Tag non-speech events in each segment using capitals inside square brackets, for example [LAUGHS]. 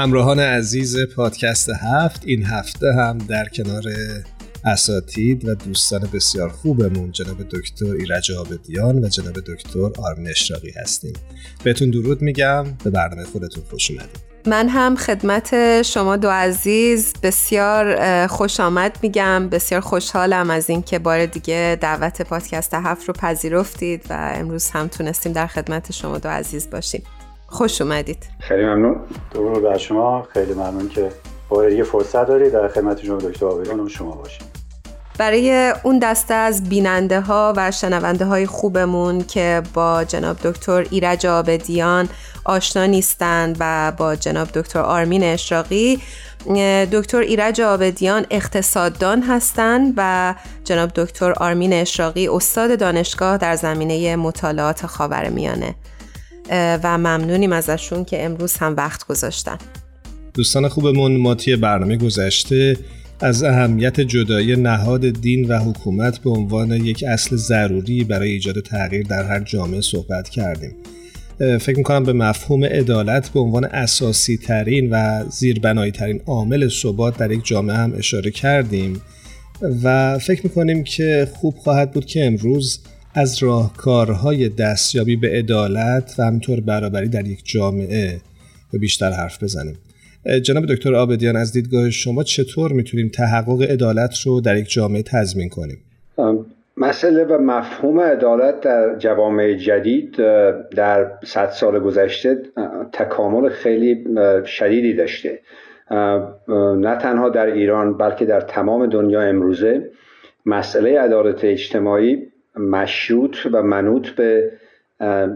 همراهان عزیز پادکست هفت این هفته هم در کنار اساتید و دوستان بسیار خوبمون جناب دکتر ایرج آبدیان و جناب دکتر آرمین اشراقی هستیم. بهتون درود میگم به برنامه خودتون خوش اومدید. من هم خدمت شما دو عزیز بسیار خوش آمد میگم. بسیار خوشحالم از اینکه بار دیگه دعوت پادکست هفت رو پذیرفتید و امروز هم تونستیم در خدمت شما دو عزیز باشیم. خوش اومدید. خیلی ممنون. درود بر شما. خیلی ممنون که بار دیگه فرصت دارید در خدمت شما دکتر آبیان و شما باشیم برای اون دسته از بیننده ها و شنونده های خوبمون که با جناب دکتر ایرج آبدیان آشنا نیستند و با جناب دکتر آرمین اشراقی دکتر ایرج آبدیان اقتصاددان هستند و جناب دکتر آرمین اشراقی استاد دانشگاه در زمینه مطالعات خاورمیانه. و ممنونیم ازشون که امروز هم وقت گذاشتن. دوستان خوبمون ماتی برنامه گذشته از اهمیت جدایی نهاد دین و حکومت به عنوان یک اصل ضروری برای ایجاد تغییر در هر جامعه صحبت کردیم. فکر می‌کنم به مفهوم عدالت به عنوان اساسی ترین و زیربنایی ترین عامل ثبات در یک جامعه هم اشاره کردیم. و فکر می‌کنیم که خوب خواهد بود که امروز از راهکارهای دستیابی به عدالت و همینطور برابری در یک جامعه بیشتر حرف بزنیم. جناب دکتر آبدیان از دیدگاه شما چطور می‌تونیم تحقق عدالت رو در یک جامعه تضمین کنیم؟ مسئله و مفهوم عدالت در جوامع جدید در صد سال گذشته تکامل خیلی شدیدی داشته. نه تنها در ایران بلکه در تمام دنیا امروزه مسئله عدالت اجتماعی مشروط و منوط به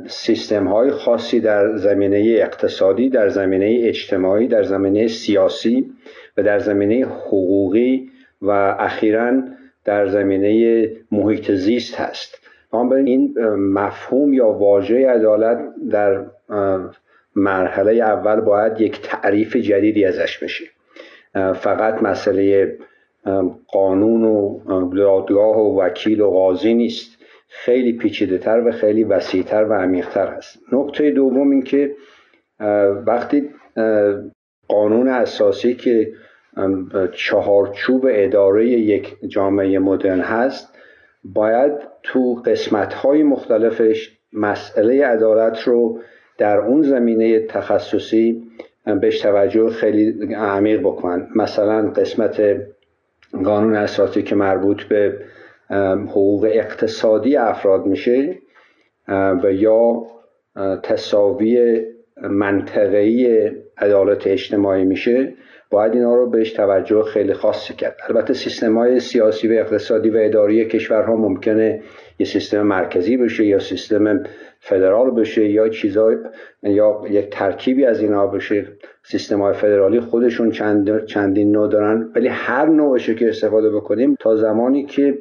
سیستم های خاصی در زمینه اقتصادی در زمینه اجتماعی در زمینه سیاسی و در زمینه حقوقی و اخیرا در زمینه محیط زیست هست. این مفهوم یا واژه عدالت در مرحله اول باید یک تعریف جدیدی ازش بشه. فقط مسئله قانون و دادگاه و وکیل و قاضی نیست. خیلی پیچیده تر و خیلی وسیعتر و عمیقتر هست نکته دوم این که وقتی قانون اساسی که چهارچوب اداره یک جامعه مدرن هست باید تو قسمت های مختلفش مسئله عدالت رو در اون زمینه تخصصی بهش توجه خیلی عمیق بکنن مثلا قسمت قانون اساسی که مربوط به حقوق اقتصادی افراد میشه و یا تصاوی منطقه‌ای عدالت اجتماعی میشه. باید اینا رو بهش توجه خیلی خاصی کرد. البته سیستم های سیاسی و اقتصادی و اداری کشورها ممکنه یه سیستم مرکزی بشه یا سیستم فدرال بشه یا چیزای یا یک ترکیبی از اینا بشه. سیستم های فدرالی خودشون چند چندین نوع دارن ولی هر نوعش که استفاده بکنیم تا زمانی که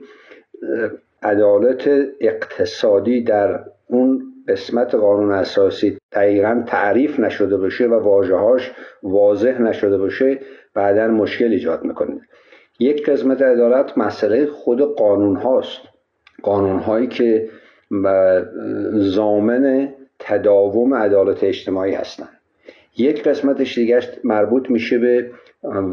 عدالت اقتصادی در اون قسمت قانون اساسی دقیقا تعریف نشده باشه و واژههاش واضح نشده باشه بعدا مشکل ایجاد می‌کنه. یک قسمت عدالت مسئله خود قانون هاست قانون هایی که زامن تداوم عدالت اجتماعی هستند یک قسمتش دیگه مربوط میشه به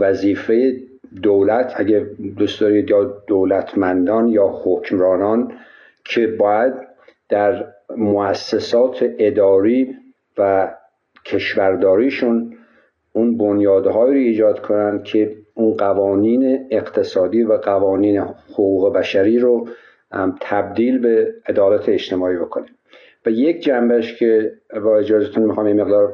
وظیفه دولت اگه دوست دارید یا دولتمندان یا حکمرانان که باید در مؤسسات اداری و کشورداریشون اون بنیادهایی رو ایجاد کنند که اون قوانین اقتصادی و قوانین حقوق بشری رو تبدیل به عدالت اجتماعی بکنه. و یک جنبش که با اجازهتون می‌خوام این مقدار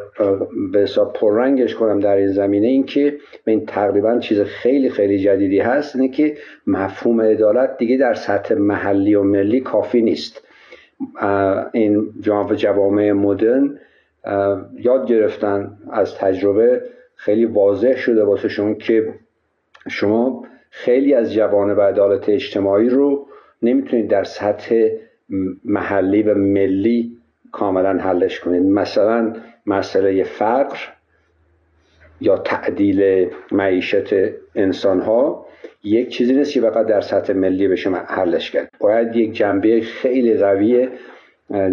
به حساب پررنگش کنم در این زمینه این که این تقریبا چیز خیلی خیلی جدیدی هست اینه که مفهوم عدالت دیگه در سطح محلی و ملی کافی نیست. این جوامع مدرن یاد گرفتن از تجربه خیلی واضح شده واسه شما که شما خیلی از جوانب عدالت اجتماعی رو نمی‌تونید در سطح محلی و ملی کاملا حلش کنید. مثلا مسئله فقر یا تعدیل معیشت انسان ها یک چیزی نیست که فقط در سطح ملی بشه حلش کرد. باید یک جنبه خیلی قوی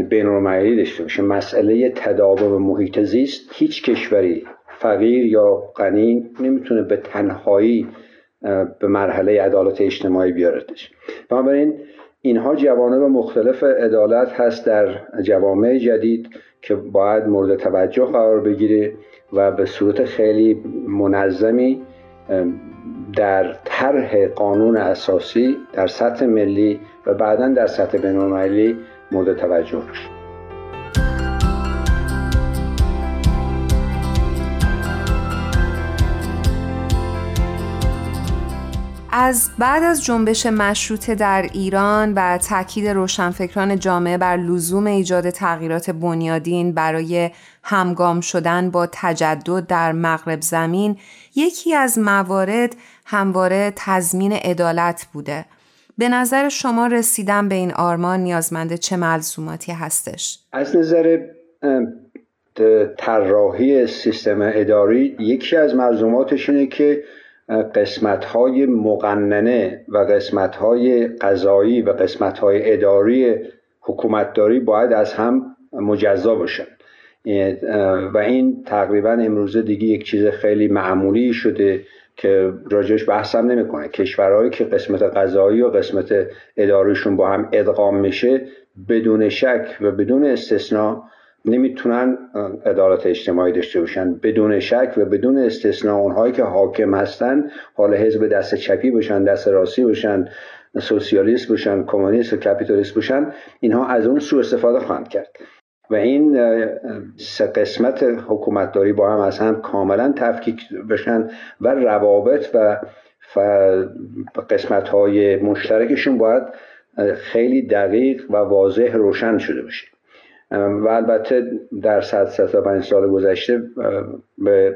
بین داشته باشه. مسئله تداوم محیط زیست هیچ کشوری فقیر یا غنی نمی‌تونه به تنهایی به مرحله عدالت اجتماعی بیاردش. بنابراین اینها جوانب مختلف عدالت هست در جوامع جدید که باید مورد توجه قرار بگیره و به صورت خیلی منظمی در طرح قانون اساسی در سطح ملی و بعدا در سطح بینالمللی مورد توجه بشه. از بعد از جنبش مشروطه در ایران و تاکید روشنفکران جامعه بر لزوم ایجاد تغییرات بنیادین برای همگام شدن با تجدد در مغرب زمین یکی از موارد همواره تضمین عدالت بوده به نظر شما رسیدن به این آرمان نیازمند چه ملزوماتی هستش؟ از نظر طراحی سیستم اداری یکی از ملزوماتش اینه که قسمت های مقننه و قسمت های قضایی و قسمت های اداری حکومتداری باید از هم مجزا باشن. و این تقریبا امروزه دیگه یک چیز خیلی معمولی شده که راجعش بحثم نمی‌کنه. کشورهایی که قسمت قضایی و قسمت اداریشون با هم ادغام میشه بدون شک و بدون استثنا نمی‌تونن عدالت اجتماعی داشته باشن. بدون شک و بدون استثناء اونهایی که حاکم هستن حال حزب دست چپی باشن دست راستی باشن سوسیالیست باشن کمونیست و کپیتالیست باشن اینها از اون سوء استفاده خواهند کرد. و این سه قسمت حکومتداری با هم از هم کاملا تفکیک بشن و روابط و قسمت های مشترکشون باید خیلی دقیق و واضح روشن شده باشه. و البته در صد تا پنج سال گذشته به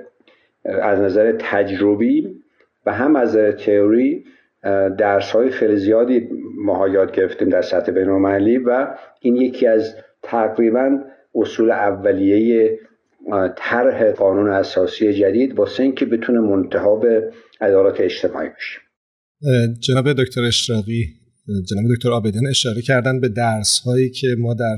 از نظر تجربی و هم از نظر تئوری درس های خیلی زیادی ما یاد گرفتیم در سطح بینالمللی و این یکی از تقریبا اصول اولیه طرح قانون اساسی جدید واسه اینکه بتونه منتها به عدالت اجتماعی بشه. جناب دکتر اشراقی جناب دکتر آبدین اشاره کردن به درس هایی که ما در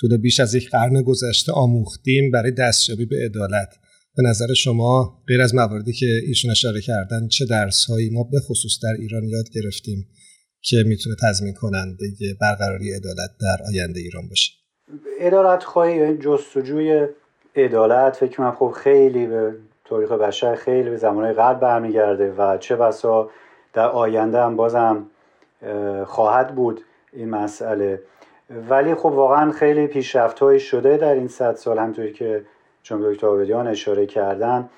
طول بیش از یک قرن گذشته آموختیم برای دستیابی به عدالت. به نظر شما غیر از مواردی که ایشون اشاره کردن چه درس هایی ما به خصوص در ایران یاد گرفتیم که می‌تونه تضمین کننده برقراری عدالت در آینده ایران باشه؟ عدالت خواهی جستجوی عدالت فکر کنم خب خیلی به تاریخ بشر خیلی به زمانهای قبل برمیگرده و چه بسا در آینده هم بازم خواهد بود این مسئله. ولی خب واقعا خیلی پیشرفت شده در این صد سال همطوری که چون دکتر آبدیان اشاره کردن.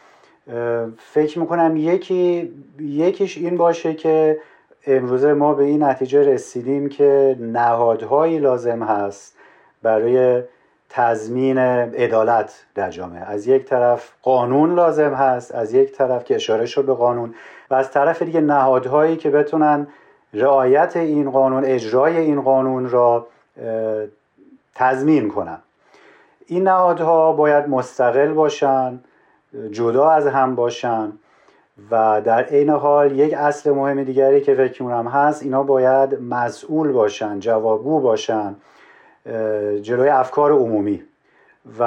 فکر می‌کنم یکی یکیش این باشه که امروزه ما به این نتیجه رسیدیم که نهادهایی لازم هست برای تضمین عدالت در جامعه. از یک طرف قانون لازم هست از یک طرف که اشاره شد به قانون و از طرف دیگه نهادهایی که بتونن رعایت این قانون اجرای این قانون را تضمین کنن. این نهادها باید مستقل باشن جدا از هم باشن و در عین حال یک اصل مهم دیگری که فکر کنم هست اینا باید مسئول باشن جوابگو باشن جلوی افکار عمومی و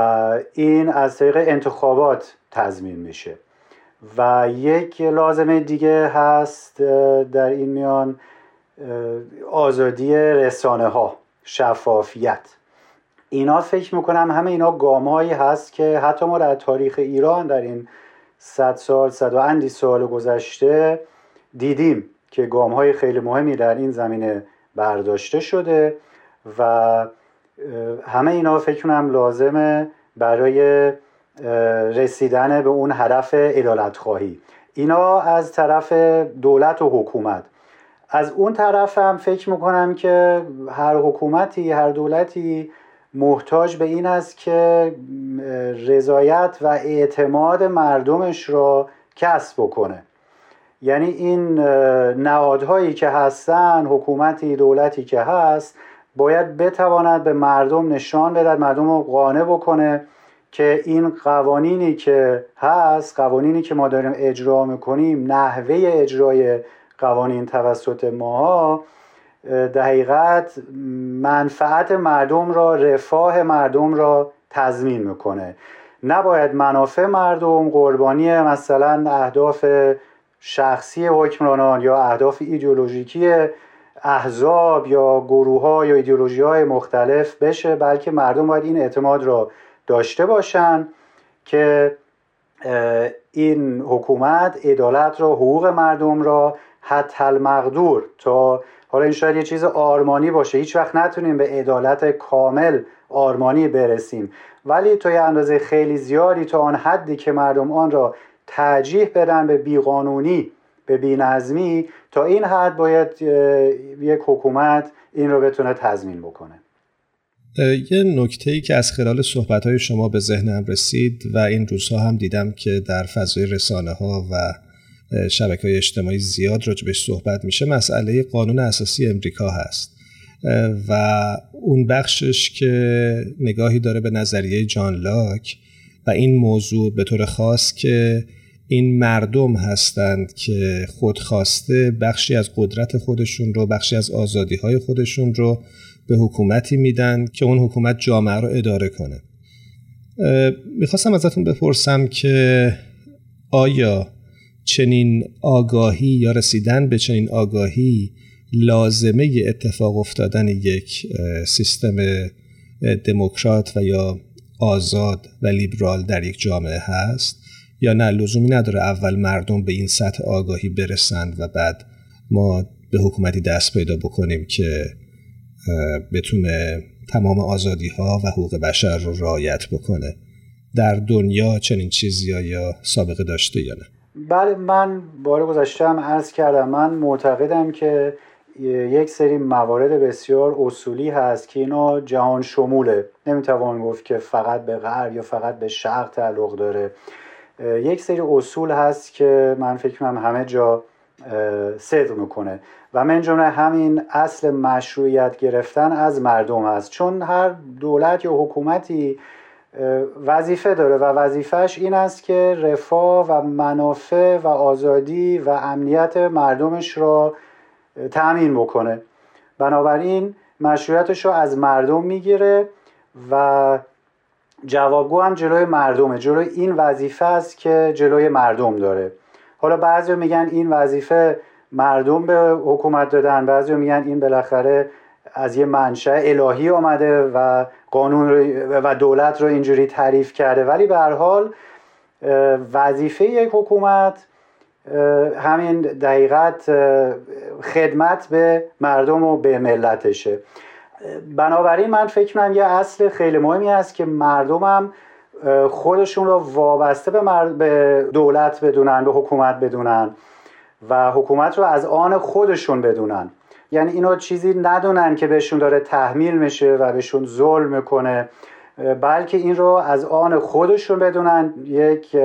این از طریق انتخابات تضمین میشه. و یک لازمه دیگه هست در این میان آزادی رسانه ها شفافیت. اینا فکر می‌کنم همه اینا گامهایی هست که حتی ما در تاریخ ایران در این صد سال صد و اندی سال گذشته دیدیم که گام های خیلی مهمی در این زمینه برداشته شده و همه اینا فکر کنم لازمه برای رسیدن به اون هدف ادالت خواهی اینا از طرف دولت و حکومت. از اون طرف هم فکر می‌کنم که هر حکومتی هر دولتی محتاج به این است که رضایت و اعتماد مردمش را کسب بکنه. یعنی این نهادهایی که هستن حکومتی دولتی که هست باید بتواند به مردم نشان بدهد مردم رو قانع بکنه که این قوانینی که هست قوانینی که ما داریم اجرا می‌کنیم نحوه اجرای قوانین توسط ماها در حقیقت منفعت مردم را رفاه مردم را تضمین می‌کنه. نباید منافع مردم قربانی مثلا اهداف شخصی حکمرانان یا اهداف ایدئولوژیکی احزاب یا گروه ها یا ایدئولوژی های مختلف بشه بلکه مردم باید این اعتماد را داشته باشن که این حکومت عدالت را حقوق مردم را حتی المقدور تا حالا این شاید یه چیز آرمانی باشه. هیچ وقت نتونیم به عدالت کامل آرمانی برسیم. ولی تا یه اندازه خیلی زیادی تا آن حدی که مردم آن را ترجیح بدن به بیقانونی به بینظمی تا این حد باید یک حکومت این رو بتونه تضمین بکنه. یه نکته ای که از خلال صحبت های شما به ذهنم رسید و این روزها هم دیدم که در فضای رسانه ها و شبکه های اجتماعی زیاد راجبش صحبت میشه مسئله قانون اساسی امریکا هست. و اون بخشش که نگاهی داره به نظریه جان لاک و این موضوع به طور خاص که این مردم هستند که خودخواسته بخشی از قدرت خودشون رو بخشی از آزادی های خودشون رو به حکومتی میدن که اون حکومت جامعه رو اداره کنه. می‌خواستم ازتون بپرسم که آیا چنین آگاهی یا رسیدن به چنین آگاهی لازمه اتفاق افتادن یک سیستم دموکرات و یا آزاد و لیبرال در یک جامعه هست یا نه؟ لزومی نداره اول مردم به این سطح آگاهی برسند و بعد ما به حکومتی دست پیدا بکنیم که بتونه تمام آزادی ها و حقوق بشر رو رعایت بکنه. در دنیا چنین چیزی یا سابقه داشته یا نه؟ بله من بار گذاشته هم عرض کردم من معتقدم که یک سری موارد بسیار اصولی هست که اینا جهان شموله. نمی‌توان گفت که فقط به غرب یا فقط به شرق تعلق داره. یک سری اصول هست که من فکر کنم همه جا صدق می‌کنه. و من جمله همین اصل مشروعیت گرفتن از مردم هست. چون هر دولت یا حکومتی وظیفه داره و وظیفهش این است که رفاه و منافع و آزادی و امنیت مردمش را تأمین بکنه. بنابراین مشروعیتش رو از مردم می‌گیره و جوابگو هم جلوی مردمه. جلوی این وظیفه است که جلوی مردم داره. حالا بعضی میگن این وظیفه مردم به حکومت دادن بعضی میگن این بالاخره از یه منشأ الهی آمده و قانون و دولت رو اینجوری تعریف کرده. ولی به هر حال وظیفه یک حکومت همین دقیقت خدمت به مردم و به ملتشه. بنابراین من فکر می‌کنم یه اصل خیلی مهمی هست که مردم هم خودشون رو وابسته به, به دولت بدونن به حکومت بدونن و حکومت رو از آن خودشون بدونن. یعنی اینو چیزی ندونن که بهشون داره تحمیل میشه و بهشون ظلم می‌کنه. بلکه این رو از آن خودشون بدونن یک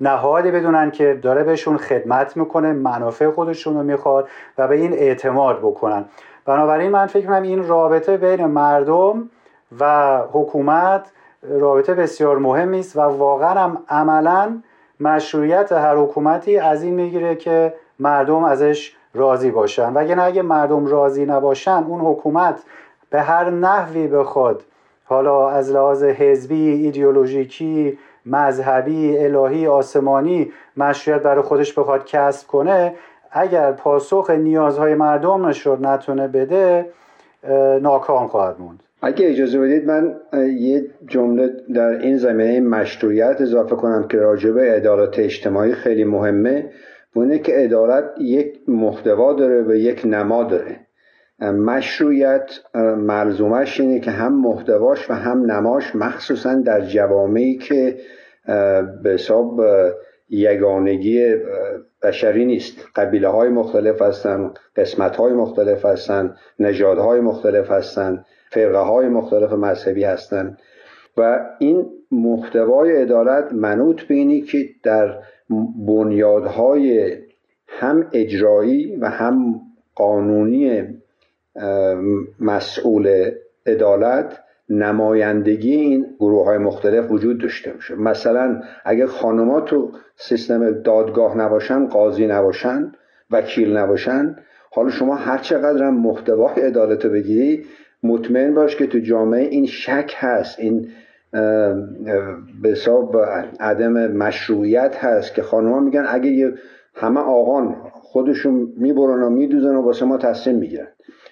نهادی بدونن که داره بهشون خدمت می‌کنه منافع خودشون رو می‌خواد و به این اعتماد بکنن. بنابراین من فکر کنم این رابطه بین مردم و حکومت رابطه بسیار مهمی است و واقعا هم عملا مشروعیت هر حکومتی از این می‌گیره که مردم ازش راضی باشن. و اگه مردم راضی نباشن اون حکومت به هر نحوی بخواد حالا از لحاظ حزبی ایدئولوژیکی مذهبی الهی آسمانی مشروعیت برای خودش بخواد کسب کنه اگر پاسخ نیازهای مردمش رو نتونه بده ناکام خواهد موند. اگه اجازه بدید من یه جمله در این زمینه مشروعیت اضافه کنم که راجع به عدالت اجتماعی خیلی مهمه. بونه که عدالت یک محتوا داره و یک نما داره. مشروعیت ملزومش اینه که هم محتواش و هم نماش مخصوصا در جوامعی که به حساب یگانگی بشری نیست. قبیله های مختلف هستن قسمت های مختلف هستن نژادهای مختلف هستن فرقه های مختلف مذهبی هستن. و این محتوای عدالت منوط به اینی که در بنیادهای هم اجرایی و هم قانونی مسئول عدالت نمایندگی این گروه های مختلف وجود داشته باشه. مثلا اگر خانمات تو سیستم دادگاه نباشن قاضی نباشن وکیل نباشن حالا شما هر چقدر هم محتوای عدالت بگیری مطمئن باش که تو جامعه این شک هست این به حساب عدم مشروعیت هست که خانوما میگن اگه همه آقان خودشون می‌برن و میدوزن و واسه ما تصمیم می‌گیرن.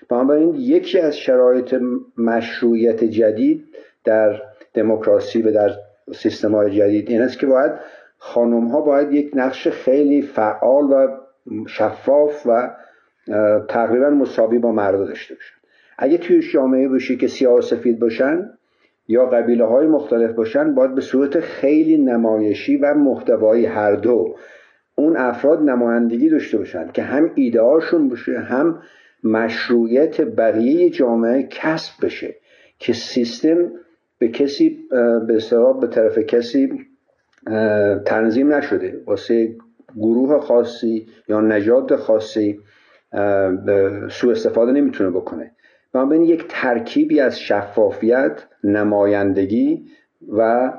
بنابراین یکی از شرایط مشروعیت جدید در دموکراسی و در سیستم های جدید این است که باید خانم ها باید یک نقش خیلی فعال و شفاف و تقریبا مساوی با مرد داشته باشن. اگه توی جامعه باشی که سیاه و سفید باشن یا قبیله های مختلف باشن باید به صورت خیلی نمایشی و محتوایی هر دو اون افراد نمایندگی داشته باشن که هم ایده هاشون باشه هم مشروعیت بقیه جامعه کسب بشه که سیستم به کسی به به طرف کسی تنظیم نشده. واسه گروه خاصی یا نجات خاصی سوء استفاده نمی‌تونه بکنه. بنابراین یک ترکیبی از شفافیت نمایندگی و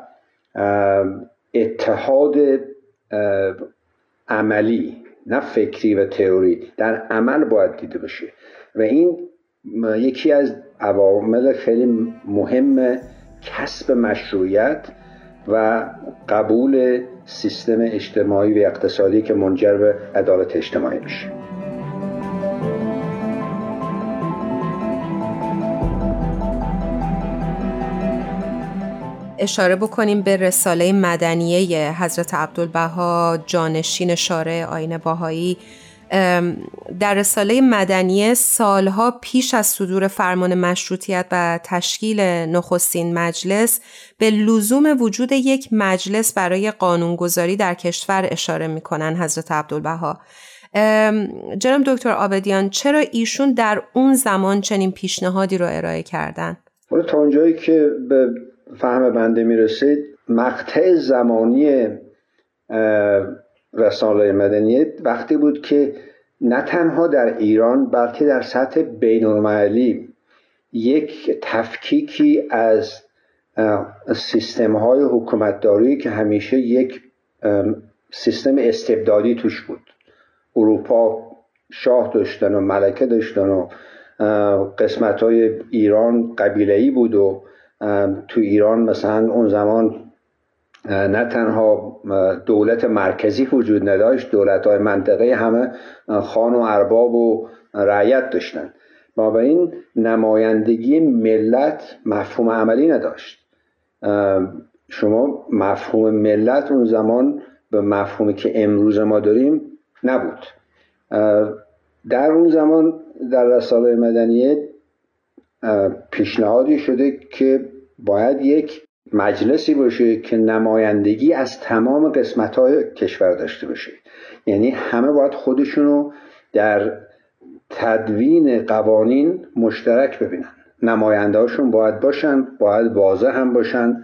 اتحاد عملی نه فکری و تئوری در عمل باید دیده بشه. و این یکی از عوامل خیلی مهم کسب مشروعیت و قبول سیستم اجتماعی و اقتصادی که منجر به عدالت اجتماعی میشه. اشاره بکنیم به رساله مدنیه حضرت عبدالبها جانشین شارع آین باهایی در رساله مدنیه سالها پیش از صدور فرمان مشروطیت و تشکیل نخستین مجلس به لزوم وجود یک مجلس برای قانونگذاری در کشور اشاره می‌کنن حضرت عبدالبها جناب دکتر آبدیان چرا ایشون در اون زمان چنین پیشنهادی رو ارائه کردن؟ تا اونجایی که به فهم بنده می‌رسید مقطع زمانی رساله مدنیت وقتی بود که نه تنها در ایران بلکه در سطح بین یک تفکیکی از سیستم های حکومتداری که همیشه یک سیستم استبدادی توش بود. اروپا شاه داشتن و ملکه داشتن و قسمت های ایران قبیله بود و تو ایران مثلا اون زمان نه تنها دولت مرکزی وجود نداشت دولت های منطقه همه خان و ارباب و رعیت داشتن. این نمایندگی ملت مفهوم عملی نداشت. شما مفهوم ملت اون زمان به مفهومی که امروز ما داریم نبود. در اون زمان در رساله مدنیه پیشنهادی شده که باید یک مجلسی باشه که نمایندگی از تمام قسمت های کشور داشته باشه. یعنی همه باید خودشونو در تدوین قوانین مشترک ببینن. نماینده هاشون باید باشن باید واضح هم باشن.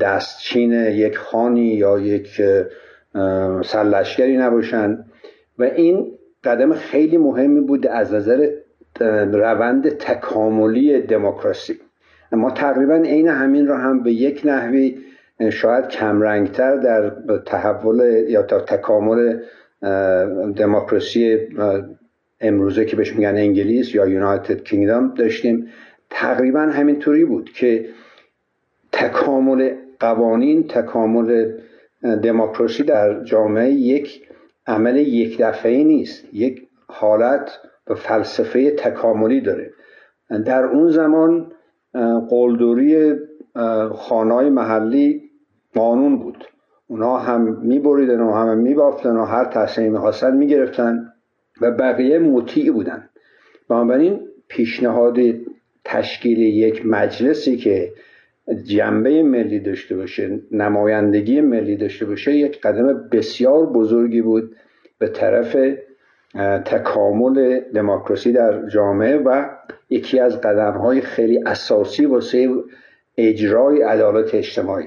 دستچین یک خانی یا یک سلشگری نباشن. و این قدم خیلی مهمی بود از نظر روند تکاملی دموکراسی. ما تقریبا عین همین را هم به یک نحوی شاید کمرنگتر در تحول یا تکامل دموکراسی امروزه که بهش میگن انگلیس یا یونایتد کینگدام داشتیم. تقریبا همینطوری بود که تکامل قوانین تکامل دموکراسی در جامعه یک عمل یک دفعه نیست. یک حالت و فلسفه تکاملی داره. در اون زمان قلدوری خانهای محلی قانون بود. اونا هم میبریدن و هم میبافتن و هر تصمیم می‌خواستن می‌گرفتن و بقیه مطیع بودن. بنابراین پیشنهاد تشکیل یک مجلسی که جنبه ملی داشته باشه نمایندگی ملی داشته باشه یک قدم بسیار بزرگی بود. به طرف تکامل دموکراسی در جامعه و یکی از قدم های خیلی اساسی واسه اجرای عدالت اجتماعی.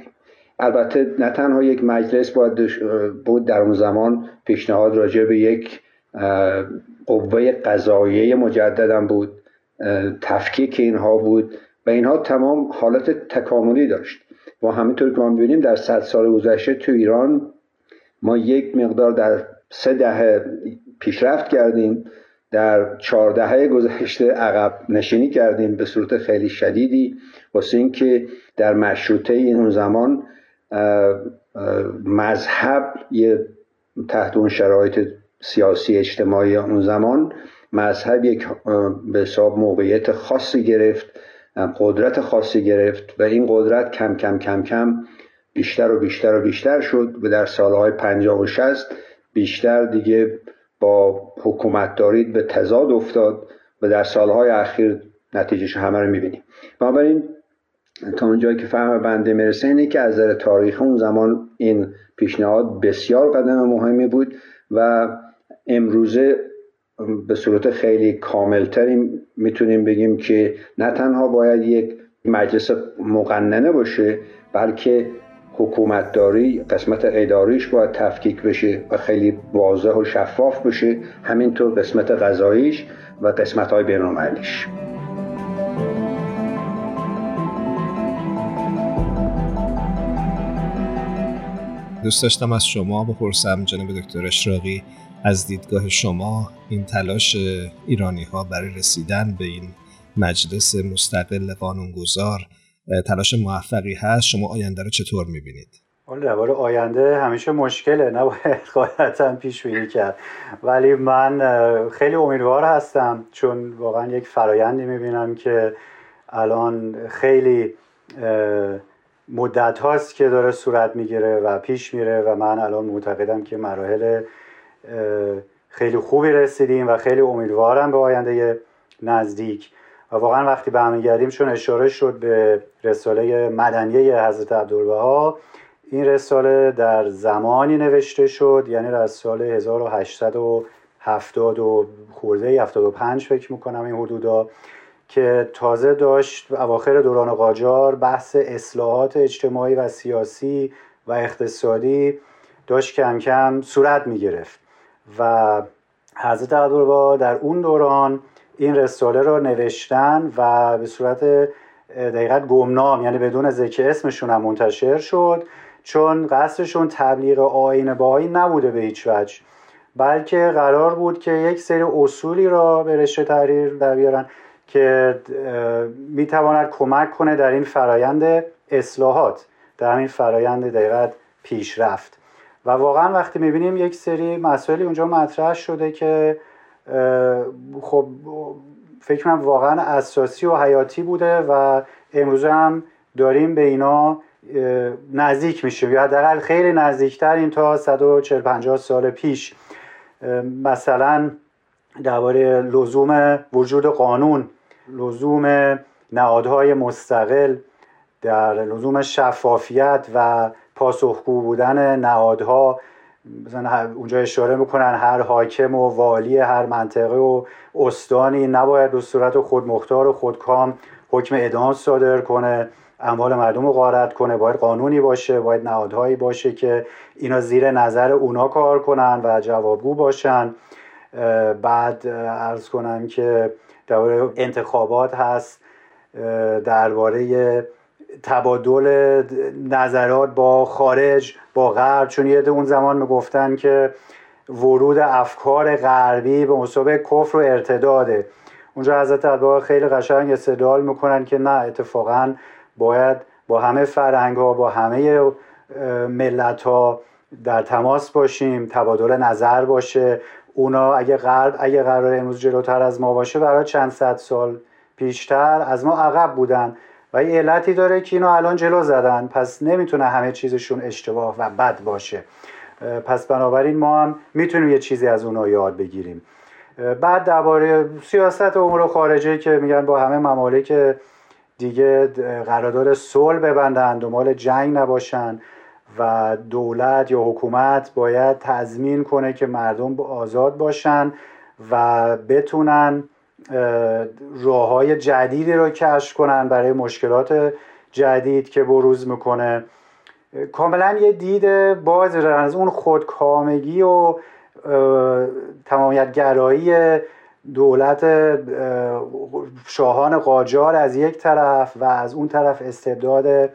البته نه تنها یک مجلس باید بود در اون زمان پیشنهاد راجع به یک قوه قضاییه مجددم بود تفکیک اینها بود و اینها تمام حالت تکاملی داشت. و همینطور که ما می‌بینیم در صد سال گذشته تو ایران ما یک مقدار در سه دهه پیشرفت کردیم. در چهاردهه گذشته عقب نشینی کردیم به صورت خیلی شدیدی. واسه اینکه در مشروطه اون زمان مذهب یه تحت اون شرایط سیاسی اجتماعی اون زمان مذهب یک به حساب موقعیت خاصی گرفت قدرت خاصی گرفت و این قدرت کم کم کم کم بیشتر و بیشتر و بیشتر شد. و در سالهای پنجاه و شست بیشتر دیگه با حکومت دارید به تضاد افتاد و در سالهای اخیر نتیجهش همه رو می‌بینیم. بنابراین تا اونجایی که فهم بنده می‌رسه اینه که از نظر تاریخ اون زمان این پیشنهاد بسیار قدم مهمی بود و امروزه به صورت خیلی کاملتری می‌تونیم بگیم که نه تنها باید یک مجلس مقننه باشه بلکه حکومتداری قسمت اداریش باید تفکیک بشه و خیلی واضح و شفاف بشه همینطور قسمت غذاییش و قسمت های بینالمللیش. دوست داشتم از شما بپرسم جناب دکتر اشراقی از دیدگاه شما این تلاش ایرانی ها برای رسیدن به این مجلس مستقل قانونگذار تلاش موفقی هست؟ شما آینده رو چطور می‌بینید؟ حالا درباره آینده همیشه مشکله نباید [LAUGHS] قاعدتا پیش بینی کرد. ولی من خیلی امیدوار هستم چون واقعا یک فرایندی می‌بینم که الان خیلی مدت هاست که داره صورت می‌گیره و پیش میره و من الان معتقدم که مراحل خیلی خوبی رسیدیم و خیلی امیدوارم به آینده نزدیک. و واقعا وقتی برمیگردیم چون اشاره شد به رساله مدنیه حضرت عبدالبها این رساله در زمانی نوشته شد یعنی در سال 1870 و خورده 75 فکر می‌کنم این حدودا که تازه داشت اواخر دوران قاجار بحث اصلاحات اجتماعی و سیاسی و اقتصادی داشت کم کم صورت می گرفت و حضرت عبدالبها در اون دوران این رساله را نوشتن و به صورت دقیقت گمنام یعنی بدون ذکر اسمشون هم منتشر شد چون قصدشون تبلیغ آین باهایی نبوده به هیچ وجه. بلکه قرار بود که یک سری اصولی را به رشته تحریر در بیارن که می‌تواند کمک کنه در این فرایند اصلاحات در این فرایند دقیقت پیشرفت. و واقعا وقتی می‌بینیم یک سری مسائلی اونجا مطرح شده که خب فکر کنم واقعا اساسی و حیاتی بوده و امروزه هم داریم به اینا نزدیک میشیم. یا حداقل خیلی نزدیکتریم تا 140 50 سال پیش. مثلا درباره لزوم وجود قانون لزوم نهادهای مستقل در لزوم شفافیت و پاسخگو بودن نهادها مثلا اونجا اشاره می‌کنن هر حاکم و والی هر منطقه و استانی نباید به صورت خودمختار و خودکام حکم اعدام صادر کنه اموال مردم رو غارت کنه. باید قانونی باشه باید نهادهایی باشه که اینا زیر نظر اونا کار کنن و جوابگو باشن. بعد ارز کنم که درباره انتخابات هست. درباره تبادل نظرات با خارج با غرب چون یه اون زمان می‌گفتن که ورود افکار غربی به مصابه کفر و ارتداده. اونجا حضرت عبدالبها خیلی قشنگ استدلال می‌کنن که نه اتفاقا باید با همه فرهنگ ها با همه ملت ها در تماس باشیم تبادل نظر باشه. اونا اگه غرب اگه قرار امروز جلوتر از ما باشه برای چند صد سال پیشتر از ما عقب بودن. و یه علتی داره که اینا الان جلو زدن. پس نمی‌تونه همه چیزشون اشتباه و بد باشه. پس بنابراین ما هم می‌تونیم یه چیزی از اونا یاد بگیریم. بعد درباره سیاست امور خارجه که میگن با همه ممالک دیگه قرارداد صلح ببندن دنبال جنگ نباشن و دولت یا حکومت باید تضمین کنه که مردم آزاد باشن و بتونن راه های جدیدی رو کشف کنن برای مشکلات جدید که بروز می‌کنه. کاملا یه دید باز از اون خودکامگی و تمامیت گرایی دولت شاهان قاجار از یک طرف و از اون طرف استبداد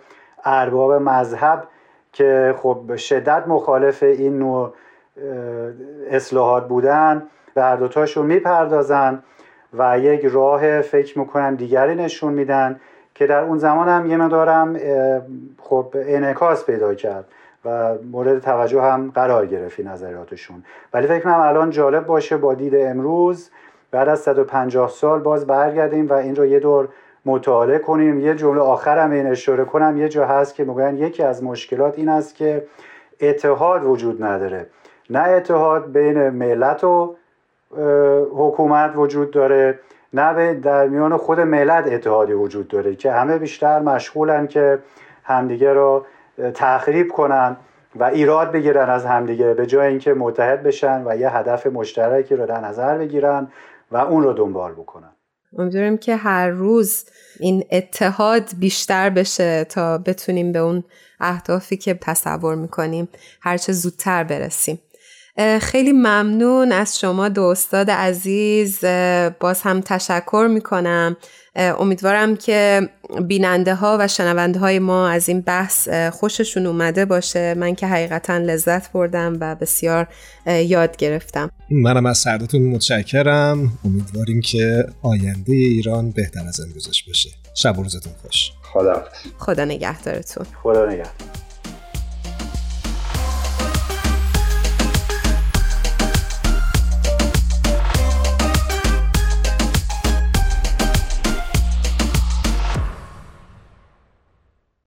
ارباب مذهب که خب شدت مخالف این نوع اصلاحات بودن به هر دوتاشون می‌پردازن. و یک راه فکر می‌کنم دیگری نشون میدن که در اون زمان هم یه مدارم خب انعکاس پیدا کرد و مورد توجه هم قرار گرفت نظریاتشون. ولی فکر کنم الان جالب باشه با دید امروز بعد از 150 سال باز برگردیم و این رو یه دور مطالعه کنیم. یه جمله آخرم این اشاره کنم. یه جا هست که میگن یکی از مشکلات این است که اتحاد وجود نداره. نه اتحاد بین ملت و حکومت وجود داره نه در میان خود ملت اتحادی وجود داره که همه بیشتر مشغولن که همدیگه رو تخریب کنن و ایراد بگیرن از همدیگه به جای اینکه متحد بشن و یه هدف مشترکی رو در نظر بگیرن و اون رو دنبال بکنن. امیدواریم که هر روز این اتحاد بیشتر بشه تا بتونیم به اون اهدافی که تصور می‌کنیم هرچه زودتر برسیم. خیلی ممنون از شما دو استاد عزیز. باز هم تشکر می‌کنم. امیدوارم که بیننده ها و شنونده های ما از این بحث خوششون اومده باشه. من که حقیقتا لذت بردم و بسیار یاد گرفتم. منم از سردتون متشکرم. امیدواریم که آینده ایران بهتر از امروزش بشه شب روزتون خوش. خدا خدا نگهدارتون. خدا نگهدار.